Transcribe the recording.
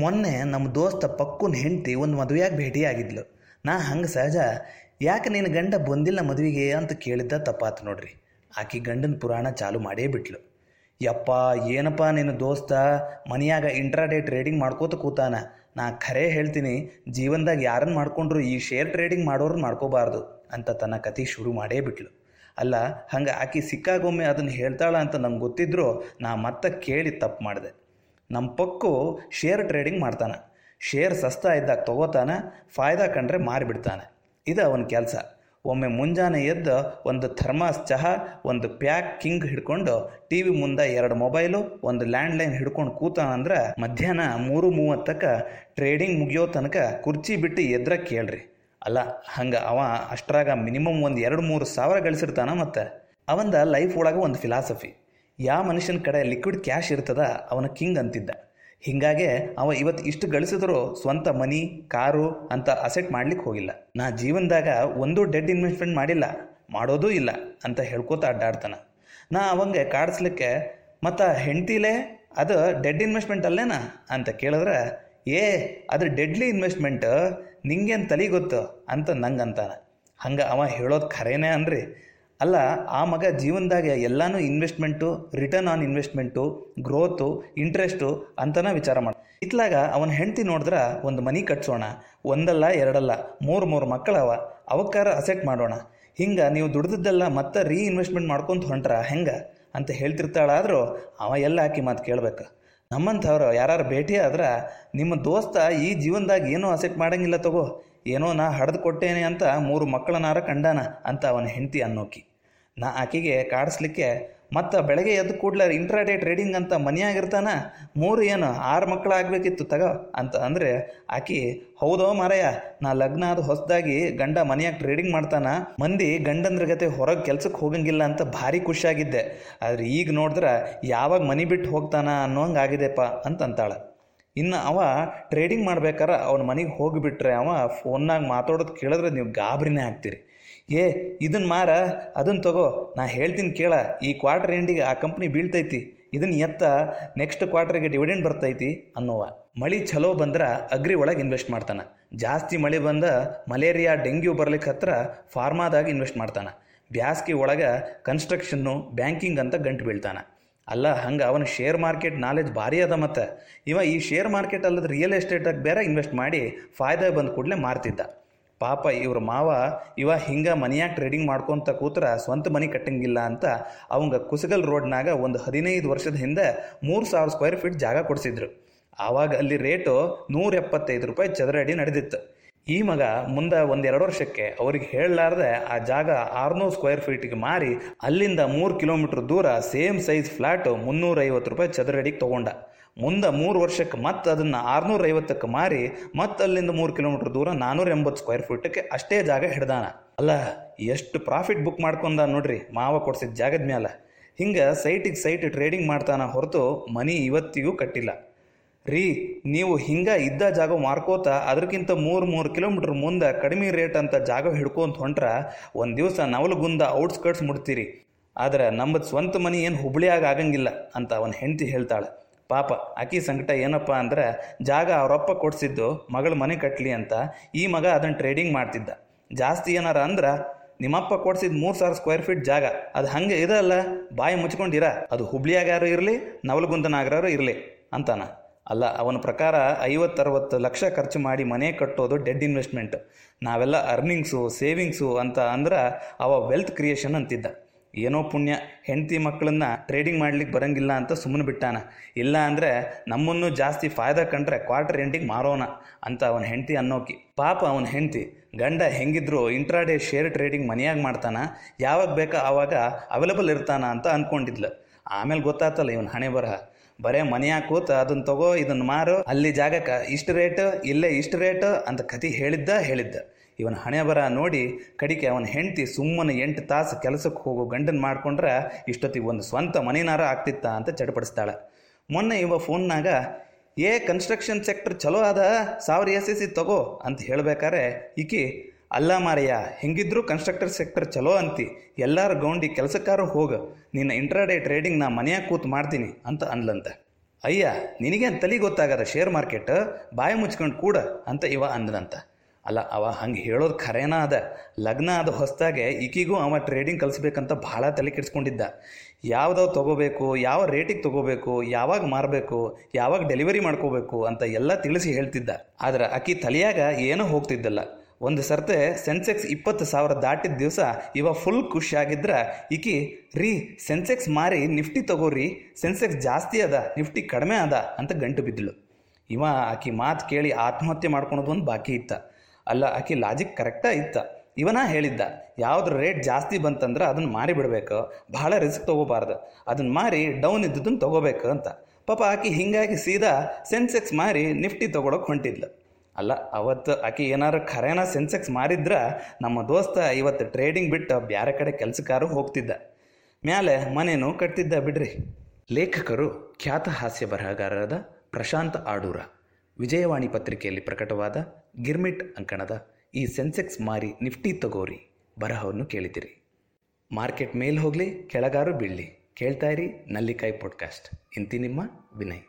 ಮೊನ್ನೆ ನಮ್ಮ ದೋಸ್ತ ಪಕ್ಕುನ ಹೆಂಡತಿ ಒಂದು ಮದುವೆಯಾಗಿ ಭೇಟಿಯಾಗಿದ್ಲು. ನಾ ಹಂಗೆ ಸಹಜ, ಯಾಕೆ ನಿನ್ನ ಗಂಡ ಬಂದಿಲ್ಲ ಮದುವೆಗೆ ಅಂತ ಕೇಳಿದ್ದ ತಪ್ಪಾತು ನೋಡ್ರಿ. ಆಕಿ ಗಂಡನ ಪುರಾಣ ಚಾಲು ಮಾಡೇ ಬಿಟ್ಲು. ಯಪ್ಪ, ಏನಪ್ಪ ನಿನ್ನ ದೋಸ್ತ, ಮನೆಯಾಗ ಇಂಟ್ರಾಡೇ ಟ್ರೇಡಿಂಗ್ ಮಾಡ್ಕೋತ ಕೂತಾನ. ನಾ ಖರೆ ಹೇಳ್ತೀನಿ, ಜೀವನದಾಗ ಯಾರನ್ನ ಮಾಡ್ಕೊಂಡ್ರು ಈ ಶೇರ್ ಟ್ರೇಡಿಂಗ್ ಮಾಡೋರನ್ನ ಮಾಡ್ಕೋಬಾರ್ದು ಅಂತ ತನ್ನ ಕತೆ ಶುರು ಮಾಡೇ ಬಿಟ್ಲು. ಅಲ್ಲ, ಹಂಗೆ ಆಕಿ ಸಿಕ್ಕಾಗೊಮ್ಮೆ ಅದನ್ನು ಹೇಳ್ತಾಳ ಅಂತ ನಂಗೆ ಗೊತ್ತಿದ್ರು ನಾ ಮತ್ತೆ ಕೇಳಿ ತಪ್ಪು ಮಾಡಿದೆ. ನಮ್ಮ ಪಕ್ಕು ಶೇರ್ ಟ್ರೇಡಿಂಗ್ ಮಾಡ್ತಾನೆ. ಶೇರ್ ಸಸ್ತಾ ಇದ್ದಾಗ ತಗೋತಾನೆ, ಫಾಯ್ದಾ ಕಂಡ್ರೆ ಮಾರಿಬಿಡ್ತಾನೆ. ಇದು ಅವನ ಕೆಲಸ. ಒಮ್ಮೆ ಮುಂಜಾನೆ ಎದ್ದು ಒಂದು ಥರ್ಮಾಸ್ ಚಹಾ, ಒಂದು ಪ್ಯಾಕ್ ಕಿಂಗ್ ಹಿಡ್ಕೊಂಡು ಟಿ ವಿ ಮುಂದೆ ಎರಡು ಮೊಬೈಲು, ಒಂದು ಲ್ಯಾಂಡ್ಲೈನ್ ಹಿಡ್ಕೊಂಡು ಕೂತಾನಂದ್ರೆ ಮಧ್ಯಾಹ್ನ ಮೂರು ಮೂವತ್ತಕ್ಕ ಟ್ರೇಡಿಂಗ್ ಮುಗಿಯೋ ತನಕ ಕುರ್ಚಿ ಬಿಟ್ಟು ಎದ್ರ ಕೇಳ್ರಿ. ಅಲ್ಲ, ಹಂಗೆ ಅವ ಅಷ್ಟರಾಗ ಮಿನಿಮಮ್ ಒಂದು ಎರಡು ಮೂರು ಸಾವಿರ ಗಳಿಸಿರ್ತಾನ ಮತ್ತೆ. ಅವಂದ ಲೈಫ್ ಒಳಗೆ ಒಂದು ಫಿಲಾಸಫಿ ಯಾವ ಮನುಷ್ಯನ ಕಡೆ ಲಿಕ್ವಿಡ್ ಕ್ಯಾಶ್ ಇರ್ತದ, ಅವನ ಕಿಂಗ್ ಅಂತಿದ್ದ. ಹಿಂಗಾಗೆ ಅವ ಇವತ್ತು ಇಷ್ಟು ಗಳಿಸಿದ್ರು ಸ್ವಂತ ಮನಿ, ಕಾರು ಅಂತ ಅಸೆಟ್ ಮಾಡ್ಲಿಕ್ಕೆ ಹೋಗಿಲ್ಲ. ನಾ ಜೀವನದಾಗ ಒಂದೂ ಡೆಡ್ ಇನ್ವೆಸ್ಟ್ಮೆಂಟ್ ಮಾಡಿಲ್ಲ, ಮಾಡೋದೂ ಇಲ್ಲ ಅಂತ ಹೇಳ್ಕೊತ ಅಡ್ಡಾಡ್ತಾನ. ನಾ ಅವಂಗೆ ಕಾಡಿಸ್ಲಿಕ್ಕೆ, ಮತ್ತು ಹೆಂಡ್ತಿಲೇ ಅದು ಡೆಡ್ ಇನ್ವೆಸ್ಟ್ಮೆಂಟ್ ಅಲ್ಲೇನಾ ಅಂತ ಕೇಳಿದ್ರೆ, ಏ, ಅದು ಡೆಡ್ಲಿ ಇನ್ವೆಸ್ಟ್ಮೆಂಟ್ ನಿಂಗೇನು ತಲೆ ಗೊತ್ತು ಅಂತ ನಂಗೆ ಅಂತಾನೆ ಹಂಗೆ ಅವ ಹೇಳೋದು ಖರೇನೇ ಅನ್ರಿ. ಅಲ್ಲ, ಆ ಮಗ ಜೀವನದಾಗ ಎಲ್ಲಾನು investment return on investment growth interest ಅಂತನ ವಿಚಾರ ಮಾಡ ಇತ್ಲಾಗ ಅವನ ಹೆಂಡತಿ ನೋಡಿದ್ರೆ ಒಂದು ಮನಿ ಕಟ್ಸೋಣ, ಒಂದಲ್ಲ, ಎರಡಲ್ಲ, ಮೂರು ಮೂರು ಮಕ್ಕಳವ, ಅವಕ್ಕಾರ ಅಸೆಟ್ ಮಾಡೋಣ. ಹಿಂಗೆ ನೀವು ದುಡ್ದಿದ್ದೆಲ್ಲ ಮತ್ತೆ ರೀ ಇನ್ವೆಸ್ಟ್ಮೆಂಟ್ ಮಾಡ್ಕೊಂತ ಹೊಂಟ್ರ ಹೆಂಗೆ? ಅಂತ ಹೇಳ್ತಿರ್ತಾಳಾದರೂ ಅವ ಎಲ್ಲ ಹಾಕಿ ಮಾತು ಕೇಳ್ಬೇಕು. ನಮ್ಮಂಥವ್ರು ಯಾರು ಭೇಟಿ ಆದ್ರೆ ನಿಮ್ಮ ದೋಸ್ತ ಈ ಜೀವನದಾಗ ಏನೂ ಅಸೆಟ್ ಮಾಡಂಗಿಲ್ಲ ತಗೋ, ಏನೋ ನಾ ಹಡ್ದು ಕೊಟ್ಟೇನೆ ಅಂತ ಮೂರು ಮಕ್ಕಳನಾರ ಕಂಡಾನ ಅಂತ ಅವನ ಹೆಂಡತಿ ಅನ್ನೋಕಿ. ನಾ ಆಕೆಗೆ ಕಾಡಿಸ್ಲಿಕ್ಕೆ ಮತ್ತು ಬೆಳಗ್ಗೆ ಎದ್ದು ಕೂಡಲೇ ಇಂಟ್ರಾಡೇ ಟ್ರೇಡಿಂಗ್ ಅಂತ ಮನೆಯಾಗಿರ್ತಾನ, ಮೂರು ಏನು ಆರು ಮಕ್ಕಳು ಆಗಬೇಕಿತ್ತು ತಗೋ ಅಂತ ಅಂದರೆ, ಆಕಿ, ಹೌದೋ ಮಾರಯ್ಯ, ನಾ ಲಗ್ನ ಅದು ಹೊಸದಾಗಿ ಗಂಡ ಮನೆಯಾಗ ಟ್ರೇಡಿಂಗ್ ಮಾಡ್ತಾನ, ಮಂದಿ ಗಂಡಂದ್ರ ಗತೆ ಹೊರಗೆ ಕೆಲ್ಸಕ್ಕೆ ಹೋಗಂಗಿಲ್ಲ ಅಂತ ಭಾರಿ ಖುಷಿಯಾಗಿದ್ದೆ. ಆದ್ರೆ ಈಗ ನೋಡಿದ್ರೆ ಯಾವಾಗ ಮನೆ ಬಿಟ್ಟು ಹೋಗ್ತಾನ ಅನ್ನೋಂಗೆ ಆಗಿದೆಪ್ಪ ಅಂತ ಅಂತಾಳೆ ಇನ್ನು ಅವ ಟ್ರೇಡಿಂಗ್ ಮಾಡ್ಬೇಕಾರೆ ಅವನ ಮನೆಗೆ ಹೋಗಿಬಿಟ್ರೆ ಅವ ಫೋನ್ನಾಗ ಮಾತಾಡೋದು ಕೇಳಿದ್ರೆ ನೀವು ಗಾಬರಿನೇ ಆಗ್ತೀರಿ. ಏ ಇದನ್ನ ಮಾರ ಅದನ್ನ ತಗೋ, ನಾ ಹೇಳ್ತೀನಿ ಕೇಳ, ಈ ಕ್ವಾರ್ಟರ್ ಎಂಡಿಗೆ ಆ ಕಂಪ್ನಿ ಬೀಳ್ತೈತಿ ಇದನ್ನ ಎತ್ತ ನೆಕ್ಸ್ಟ್ ಕ್ವಾರ್ಟರ್ಗೆ ಡಿವಿಡೆಂಡ್ ಬರ್ತೈತಿ ಅನ್ನೋವ. ಮಳಿ ಚಲೋ ಬಂದ್ರೆ ಅಗ್ರಿ ಒಳಗೆ ಇನ್ವೆಸ್ಟ್ ಮಾಡ್ತಾನೆ. ಜಾಸ್ತಿ ಮಳೆ ಬಂದ ಮಲೇರಿಯಾ, ಡೆಂಗ್ಯೂ ಬರ್ಲಿಕ್ಕೆ ಹತ್ರ ಫಾರ್ಮಾದಾಗ ಇನ್ವೆಸ್ಟ್ ಮಾಡ್ತಾನೆ. ಬ್ಯಾಸ್ಗಿ ಒಳಗೆ ಕನ್ಸ್ಟ್ರಕ್ಷನ್ನು ಬ್ಯಾಂಕಿಂಗ್ ಅಂತ ಗಂಟು ಬೀಳ್ತಾನೆ. ಅಲ್ಲ, ಹಂಗೆ ಅವನ ಶೇರ್ ಮಾರ್ಕೆಟ್ ನಾಲೆಜ್ ಭಾರಿ ಅದ ಮತ್ತು. ಇವ ಈ ಶೇರ್ ಮಾರ್ಕೆಟ್ ಅಲ್ಲದ ರಿಯಲ್ ಎಸ್ಟೇಟಾಗಿ ಬೇರೆ ಇನ್ವೆಸ್ಟ್ ಮಾಡಿ ಫಾಯ್ದೆ ಬಂದ ಕೂಡಲೇ ಮಾರ್ತಿದ್ದ. ಪಾಪ ಇವ್ರ ಮಾವ, ಇವ ಹಿಂಗೆ ಮನೆಯಾಗ ಟ್ರೇಡಿಂಗ್ ಮಾಡ್ಕೊತ ಕೂತ್ರ ಸ್ವಂತ ಮನೆ ಕಟ್ಟಂಗಿಲ್ಲ ಅಂತ ಅವಂಗ ಕುಸಗಲ್ ರೋಡ್ನಾಗ ಒಂದು ಹದಿನೈದು ವರ್ಷದ ಹಿಂದೆ ಮೂರು ಸಾವಿರ ಸ್ಕ್ವೇರ್ ಫೀಟ್ ಜಾಗ ಕೊಡಿಸಿದ್ರು. ಆವಾಗ ಅಲ್ಲಿ ರೇಟು ನೂರ ಎಪ್ಪತ್ತೈದು ರೂಪಾಯಿ ಚದರ ಅಡಿ ನಡೆದಿತ್ತು. ಈ ಮಗ ಮುಂದೆ ಒಂದೆರಡು ವರ್ಷಕ್ಕೆ ಅವ್ರಿಗೆ ಹೇಳಲಾರ್ದೆ ಆ ಜಾಗ ಆರುನೂರು ಸ್ಕ್ವೇರ್ ಫೀಟಿಗೆ ಮಾರಿ ಅಲ್ಲಿಂದ ಮೂರು ಕಿಲೋಮೀಟ್ರ್ ದೂರ ಸೇಮ್ ಸೈಜ್ ಫ್ಲ್ಯಾಟು ಮುನ್ನೂರೈವತ್ತು ರೂಪಾಯಿ ಚದರಡಿಗೆ ತೊಗೊಂಡ. ಮುಂದೆ ಮೂರು ವರ್ಷಕ್ಕೆ ಮತ್ತೆ ಅದನ್ನು ಆರುನೂರ ಐವತ್ತಕ್ಕೆ ಮಾರಿ ಮತ್ತೆ ಅಲ್ಲಿಂದ ಮೂರು ಕಿಲೋಮೀಟ್ರ್ ದೂರ ನಾನ್ನೂರ ಎಂಬತ್ತು ಸ್ಕ್ವೇರ್ ಫೀಟಕ್ಕೆ ಅಷ್ಟೇ ಜಾಗ ಹಿಡ್ದಾನ. ಅಲ್ಲ, ಎಷ್ಟು ಪ್ರಾಫಿಟ್ ಬುಕ್ ಮಾಡ್ಕೊಂಡ ನೋಡ್ರಿ, ಮಾವ ಕೊಡ್ಸಿದ ಜಾಗದ ಮ್ಯಾಲ. ಹಿಂಗೆ ಸೈಟಿಗೆ ಸೈಟ್ ಟ್ರೇಡಿಂಗ್ ಮಾಡ್ತಾನ ಹೊರತು ಮನಿ ಇವತ್ತಿಗೂ ಕಟ್ಟಿಲ್ಲ. ರೀ, ನೀವು ಹಿಂಗ ಇದ್ದ ಜಾಗ ಮಾರ್ಕೋತ ಅದಕ್ಕಿಂತ ಮೂರು ಮೂರು ಕಿಲೋಮೀಟ್ರ್ ಮುಂದೆ ಕಡಿಮೆ ರೇಟ್ ಅಂತ ಜಾಗ ಹಿಡ್ಕೊಂತ ಹೊಂಟ್ರ ಒಂದು ದಿವಸ ನವಲಗುಂದ ಔಟ್ಸ್ಕರ್ಟ್ಸ್ ಮುಡ್ತೀರಿ ಆದ್ರೆ ನಮ್ಮದು ಸ್ವಂತ ಮನೆ ಏನು ಹುಬ್ಳಿಯಾಗ ಆಗಂಗಿಲ್ಲ ಅಂತ ಅವನ ಹೆಂಡತಿ ಹೇಳ್ತಾಳೆ. ಪಾಪ ಆಕಿ ಸಂಕಟ ಏನಪ್ಪ ಅಂದ್ರೆ ಜಾಗ ಅವರಪ್ಪ ಕೊಡಿಸಿದ್ದು ಮಗಳ ಮನೆ ಕಟ್ಟಲಿ ಅಂತ ಈ ಮಗ ಅದನ್ನು ಟ್ರೇಡಿಂಗ್ ಮಾಡ್ತಿದ್ದ. ಜಾಸ್ತಿ ಏನಾರ ಅಂದ್ರೆ ನಿಮ್ಮಪ್ಪ ಕೊಡ್ಸಿದ ಮೂರು ಸಾವಿರ ಸ್ಕ್ವೇರ್ ಫೀಟ್ ಜಾಗ, ಅದು ಹಂಗೆ ಇದಲ್ಲ, ಬಾಯಿ ಮುಚ್ಕೊಂಡಿರ, ಅದು ಹುಬ್ಳಿಯಾಗಾರು ಇರಲಿ ನವಲಗುಂದನಾಗರಾರು ಇರಲಿ ಅಂತಾನ. ಅಲ್ಲ, ಅವನ ಪ್ರಕಾರ ಐವತ್ತರವತ್ತು ಲಕ್ಷ ಖರ್ಚು ಮಾಡಿ ಮನೆ ಕಟ್ಟೋದು ಡೆಡ್ ಇನ್ವೆಸ್ಟ್ಮೆಂಟ್ ನಾವೆಲ್ಲ ಅರ್ನಿಂಗ್ಸು ಸೇವಿಂಗ್ಸು ಅಂತ ಅಂದ್ರೆ ಅವ ವೆಲ್ತ್ ಕ್ರಿಯೇಷನ್ ಅಂತಿದ್ದ. ಏನೋ ಪುಣ್ಯ, ಹೆಂಡತಿ ಮಕ್ಕಳನ್ನ ಟ್ರೇಡಿಂಗ್ ಮಾಡ್ಲಿಕ್ಕೆ ಬರಂಗಿಲ್ಲ ಅಂತ ಸುಮ್ಮನೆ ಬಿಟ್ಟಾನ. ಇಲ್ಲ ಅಂದರೆ ನಮ್ಮನ್ನು ಜಾಸ್ತಿ ಫಾಯ್ದಾ ಕಂಡ್ರೆ ಕ್ವಾರ್ಟರ್ ಎಂಡಿಗೆ ಮಾರೋಣ ಅಂತ ಅವನ ಹೆಂಡತಿ ಅನ್ನೋಕಿ. ಪಾಪ ಅವನ ಹೆಂಡತಿ, ಗಂಡ ಹೆಂಗಿದ್ರು ಇಂಟ್ರಾಡೇ ಶೇರ್ ಟ್ರೇಡಿಂಗ್ ಮನೆಯಾಗ ಮಾಡ್ತಾನ, ಯಾವಾಗ ಬೇಕಾ ಆವಾಗ ಅವೈಲಬಲ್ ಇರ್ತಾನ ಅಂತ ಅಂದ್ಕೊಂಡಿದ್ಲು ಆಮೇಲೆ ಗೊತ್ತಾತಲ್ಲ ಇವನ್ ಹಣೆ ಬರಹ. ಬರೇ ಮನೆಯಾಗ ಕೂತ ಅದನ್ನ ತಗೋ ಇದನ್ನ ಮಾರು, ಅಲ್ಲಿ ಜಾಗಕ್ಕೆ ಇಷ್ಟು ರೇಟ್, ಇಲ್ಲೇ ಇಷ್ಟು ರೇಟ್ ಅಂತ ಕತಿ ಹೇಳಿದ್ದ ಹೇಳಿದ್ದ. ಇವನ ಹಣೆ ಬರ ನೋಡಿ ಕಡಿಕೆ ಅವನ ಹೆಂಡತಿ ಸುಮ್ಮನೆ ಎಂಟು ತಾಸು ಕೆಲಸಕ್ಕೆ ಹೋಗೋ ಗಂಡನ್ ಮಾಡ್ಕೊಂಡ್ರೆ ಇಷ್ಟೊತ್ತಿಗೆ ಒಂದು ಸ್ವಂತ ಮನೆನಾರ ಆಗ್ತಿತ್ತ ಅಂತ ಚಡಪಡಿಸ್ತಾಳೆ. ಮೊನ್ನೆ ಇವ ಫೋನ್ನಾಗ, ಏ ಕನ್ಸ್ಟ್ರಕ್ಷನ್ ಸೆಕ್ಟರ್ ಚಲೋ ಅದ, ಸಾವಿರ ಎಸ್ ಎಸ್ ಸಿ ತಗೋ ಅಂತ ಹೇಳ್ಬೇಕಾರೆ ಈಕಿ ಅಲ್ಲ ಮಾರಯ್ಯ, ಹೆಂಗಿದ್ರು ಕನ್ಸ್ಟ್ರಕ್ಟರ್ ಸೆಕ್ಟರ್ ಚಲೋ ಅಂತಿ. ಎಲ್ಲಾರ ಗೌಂಡಿ ಕೆಲಸಕ್ಕಾರ ಹೋಗ, ನಿನ್ನ ಇಂಟ್ರಾಡೇ ಟ್ರೇಡಿಂಗ್ ನಾ ಮನೆಯಾಗ ಕೂತ್ ಮಾಡ್ತೀನಿ ಅಂತ ಅನ್ಲಂತ ಅಯ್ಯ, ನಿನಗೇನು ತಲೆ ಗೊತ್ತಾಗದ ಶೇರ್ ಮಾರ್ಕೆಟ್ ಬಾಯಿ ಮುಚ್ಕೊಂಡು ಕೂಡ ಅಂತ ಇವ ಅಂದನಂತ ಅಲ್ಲ, ಅವ ಹಂಗೆ ಹೇಳೋದು ಖರೇನ ಅದ? ಲಗ್ನ ಆದ ಹೊಸ್ದಾಗೆ ಈಕಿಗೂ ಅವ ಟ್ರೇಡಿಂಗ್ ಕಲಿಸ್ಬೇಕಂತ ಭಾಳ ತಲೆ ಕೆಡಿಸ್ಕೊಂಡಿದ್ದ. ಯಾವ್ದಾವ್ ತೊಗೋಬೇಕು, ಯಾವ ರೇಟಿಗೆ ತೊಗೋಬೇಕು, ಯಾವಾಗ ಮಾರಬೇಕು, ಯಾವಾಗ ಡೆಲಿವರಿ ಮಾಡ್ಕೋಬೇಕು ಅಂತ ಎಲ್ಲ ತಿಳಿಸಿ ಹೇಳ್ತಿದ್ದ. ಆದ್ರೆ ಆಕಿ ತಲೆಯಾಗ ಏನೋ ಹೋಗ್ತಿದ್ದಲ್ಲ. ಒಂದು ಸರ್ತೆ ಸೆನ್ಸೆಕ್ಸ್ ಇಪ್ಪತ್ತು ಸಾವಿರ ದಾಟಿದ ದಿವಸ ಇವ ಫುಲ್ ಖುಷಿಯಾಗಿದ್ರೆ ಈಕಿ, ರೀ, ಸೆನ್ಸೆಕ್ಸ್ ಮಾರಿ ನಿಫ್ಟಿ ತಗೋರಿ, ಸೆನ್ಸೆಕ್ಸ್ ಜಾಸ್ತಿ ಅದ, ನಿಫ್ಟಿ ಕಡಿಮೆ ಅದ ಅಂತ ಗಂಟು ಬಿದ್ದಳು ಇವ ಆಕಿ ಮಾತು ಕೇಳಿ ಆತ್ಮಹತ್ಯೆ ಮಾಡ್ಕೊಳೋದು ಒಂದು ಬಾಕಿ ಇತ್ತ. ಅಲ್ಲ, ಆಕಿ ಲಾಜಿಕ್ ಕರೆಕ್ಟಾ ಇತ್ತ. ಇವನ ಹೇಳಿದ್ದ, ಯಾವ್ದ್ರ ರೇಟ್ ಜಾಸ್ತಿ ಬಂತಂದ್ರೆ ಅದನ್ನು ಮಾರಿ ಬಿಡಬೇಕು, ಭಾಳ ರಿಸ್ಕ್ ತೊಗೋಬಾರ್ದು. ಅದನ್ನ ಮಾರಿ ಡೌನ್ ಇದ್ದದನ್ನು ತೊಗೋಬೇಕು ಅಂತ. ಪಾಪ ಆಕಿ ಹಿಂಗಾಗಿ ಸೀದಾ ಸೆನ್ಸೆಕ್ಸ್ ಮಾರಿ ನಿಫ್ಟಿ ತೊಗೊಳಕ್ಕೆ ಹೊಂಟಿದ್ಲು. ಅಲ್ಲ, ಅವತ್ತು ಆಕೆ ಏನಾರು ಖರೇನ ಸೆನ್ಸೆಕ್ಸ್ ಮಾರಿದ್ರ ನಮ್ಮ ದೋಸ್ತ ಇವತ್ತು ಟ್ರೇಡಿಂಗ್ ಬಿಟ್ಟು ಬ್ಯಾರೆ ಕಡೆ ಕೆಲ್ಸಕ್ಕಾರು ಹೋಗ್ತಿದ್ದ. ಮ್ಯಾಲೆ ಮನೇನು ಕಟ್ತಿದ್ದ ಬಿಡ್ರಿ. ಲೇಖಕರು ಖ್ಯಾತ ಹಾಸ್ಯ ಬರಹಗಾರರಾದ ಪ್ರಶಾಂತ್ ಆಡೂರ, ವಿಜಯವಾಣಿ ಪತ್ರಿಕೆಯಲ್ಲಿ ಪ್ರಕಟವಾದ ಗಿರ್ಮಿಟ್ ಅಂಕಣದ ಈ ಸೆನ್ಸೆಕ್ಸ್ ಮಾರಿ ನಿಫ್ಟಿ ತಗೋರಿ ಬರಹವನ್ನು ಕೇಳಿದಿರಿ. ಮಾರ್ಕೆಟ್ ಮೇಲೆ ಹೋಗಲಿ, ಕೆಳಗಾರು ಬೀಳಲಿ. ಕೇಳ್ತಾ ಇರಿ, ನಲ್ಲಿಕಾಯಿ ಪಾಡ್ಕಾಸ್ಟ್ ಇಂತಿ ನಿಮ್ಮ ವಿನಯ್.